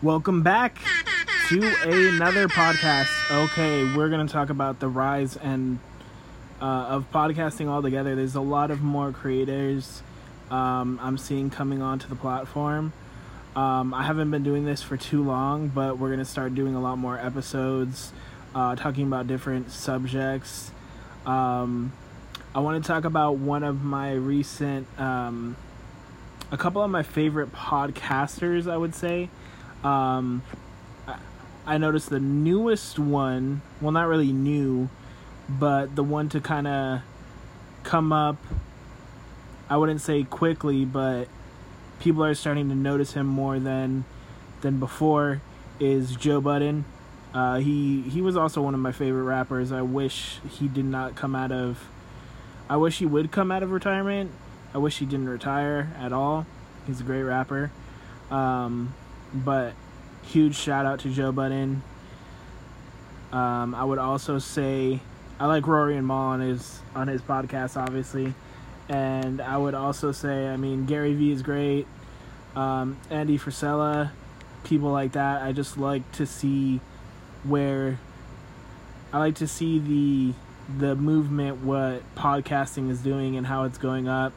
Welcome back to another podcast. Okay, we're going to talk about the rise and uh, of podcasting altogether. There's a lot of more creators um, I'm seeing coming onto the platform. Um, I haven't been doing this for too long, but we're going to start doing a lot more episodes uh, talking about different subjects. Um, I want to talk about one of my recent, um, a couple of my favorite podcasters, I would say. Um, I, noticed the newest one, well, not really new, but the one to kind of come up, I wouldn't say quickly, but people are starting to notice him more than than before is Joe Budden. Uh, he he was also one of my favorite rappers. I wish he did not come out of. I wish he would come out of retirement. I wish he didn't retire at all. He's a great rapper. Um, but huge shout out to Joe Budden. Um, I would also say I like Rory and Mal on his on his podcast, obviously, and I would also say I mean Gary Vee is great. Um, Andy Frisella, people like that. I just like to see where I like to see the the movement what podcasting is doing and how it's going up.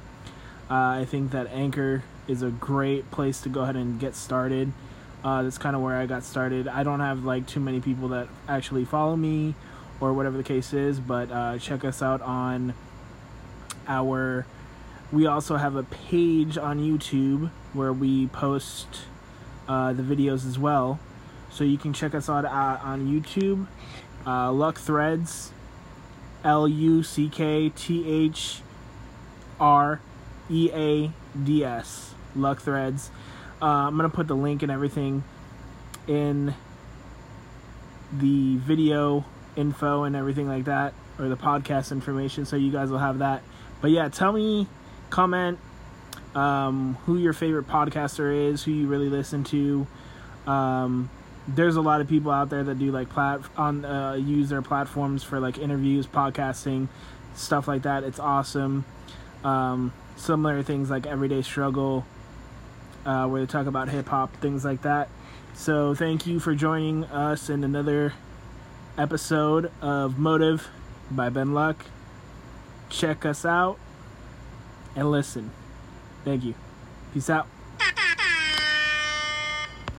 Uh, I think that Anchor is a great place to go ahead and get started. Uh, that's kind of where I got started. I don't have like too many people that actually follow me or whatever the case is, but uh, check us out on our. We also have a page on YouTube where we post uh, the videos as well. So you can check us out uh, on YouTube. Uh, Luck Threads, L U C K T H R E A D S. Luck Threads. Uh, I'm gonna put the link and everything in the video info and everything like that, or the podcast information, so you guys will have that. But yeah, tell me, comment um, who your favorite podcaster is, who you really listen to. Um, there's a lot of people out there that do like plat on uh, use their platforms for like interviews, podcasting, stuff like that. It's awesome. Um, similar things like Everyday Struggle, uh, where they talk about hip hop, things like that. So thank you for joining us in another episode of Motive by Ben Luck. Check us out and listen. Thank you. Peace out.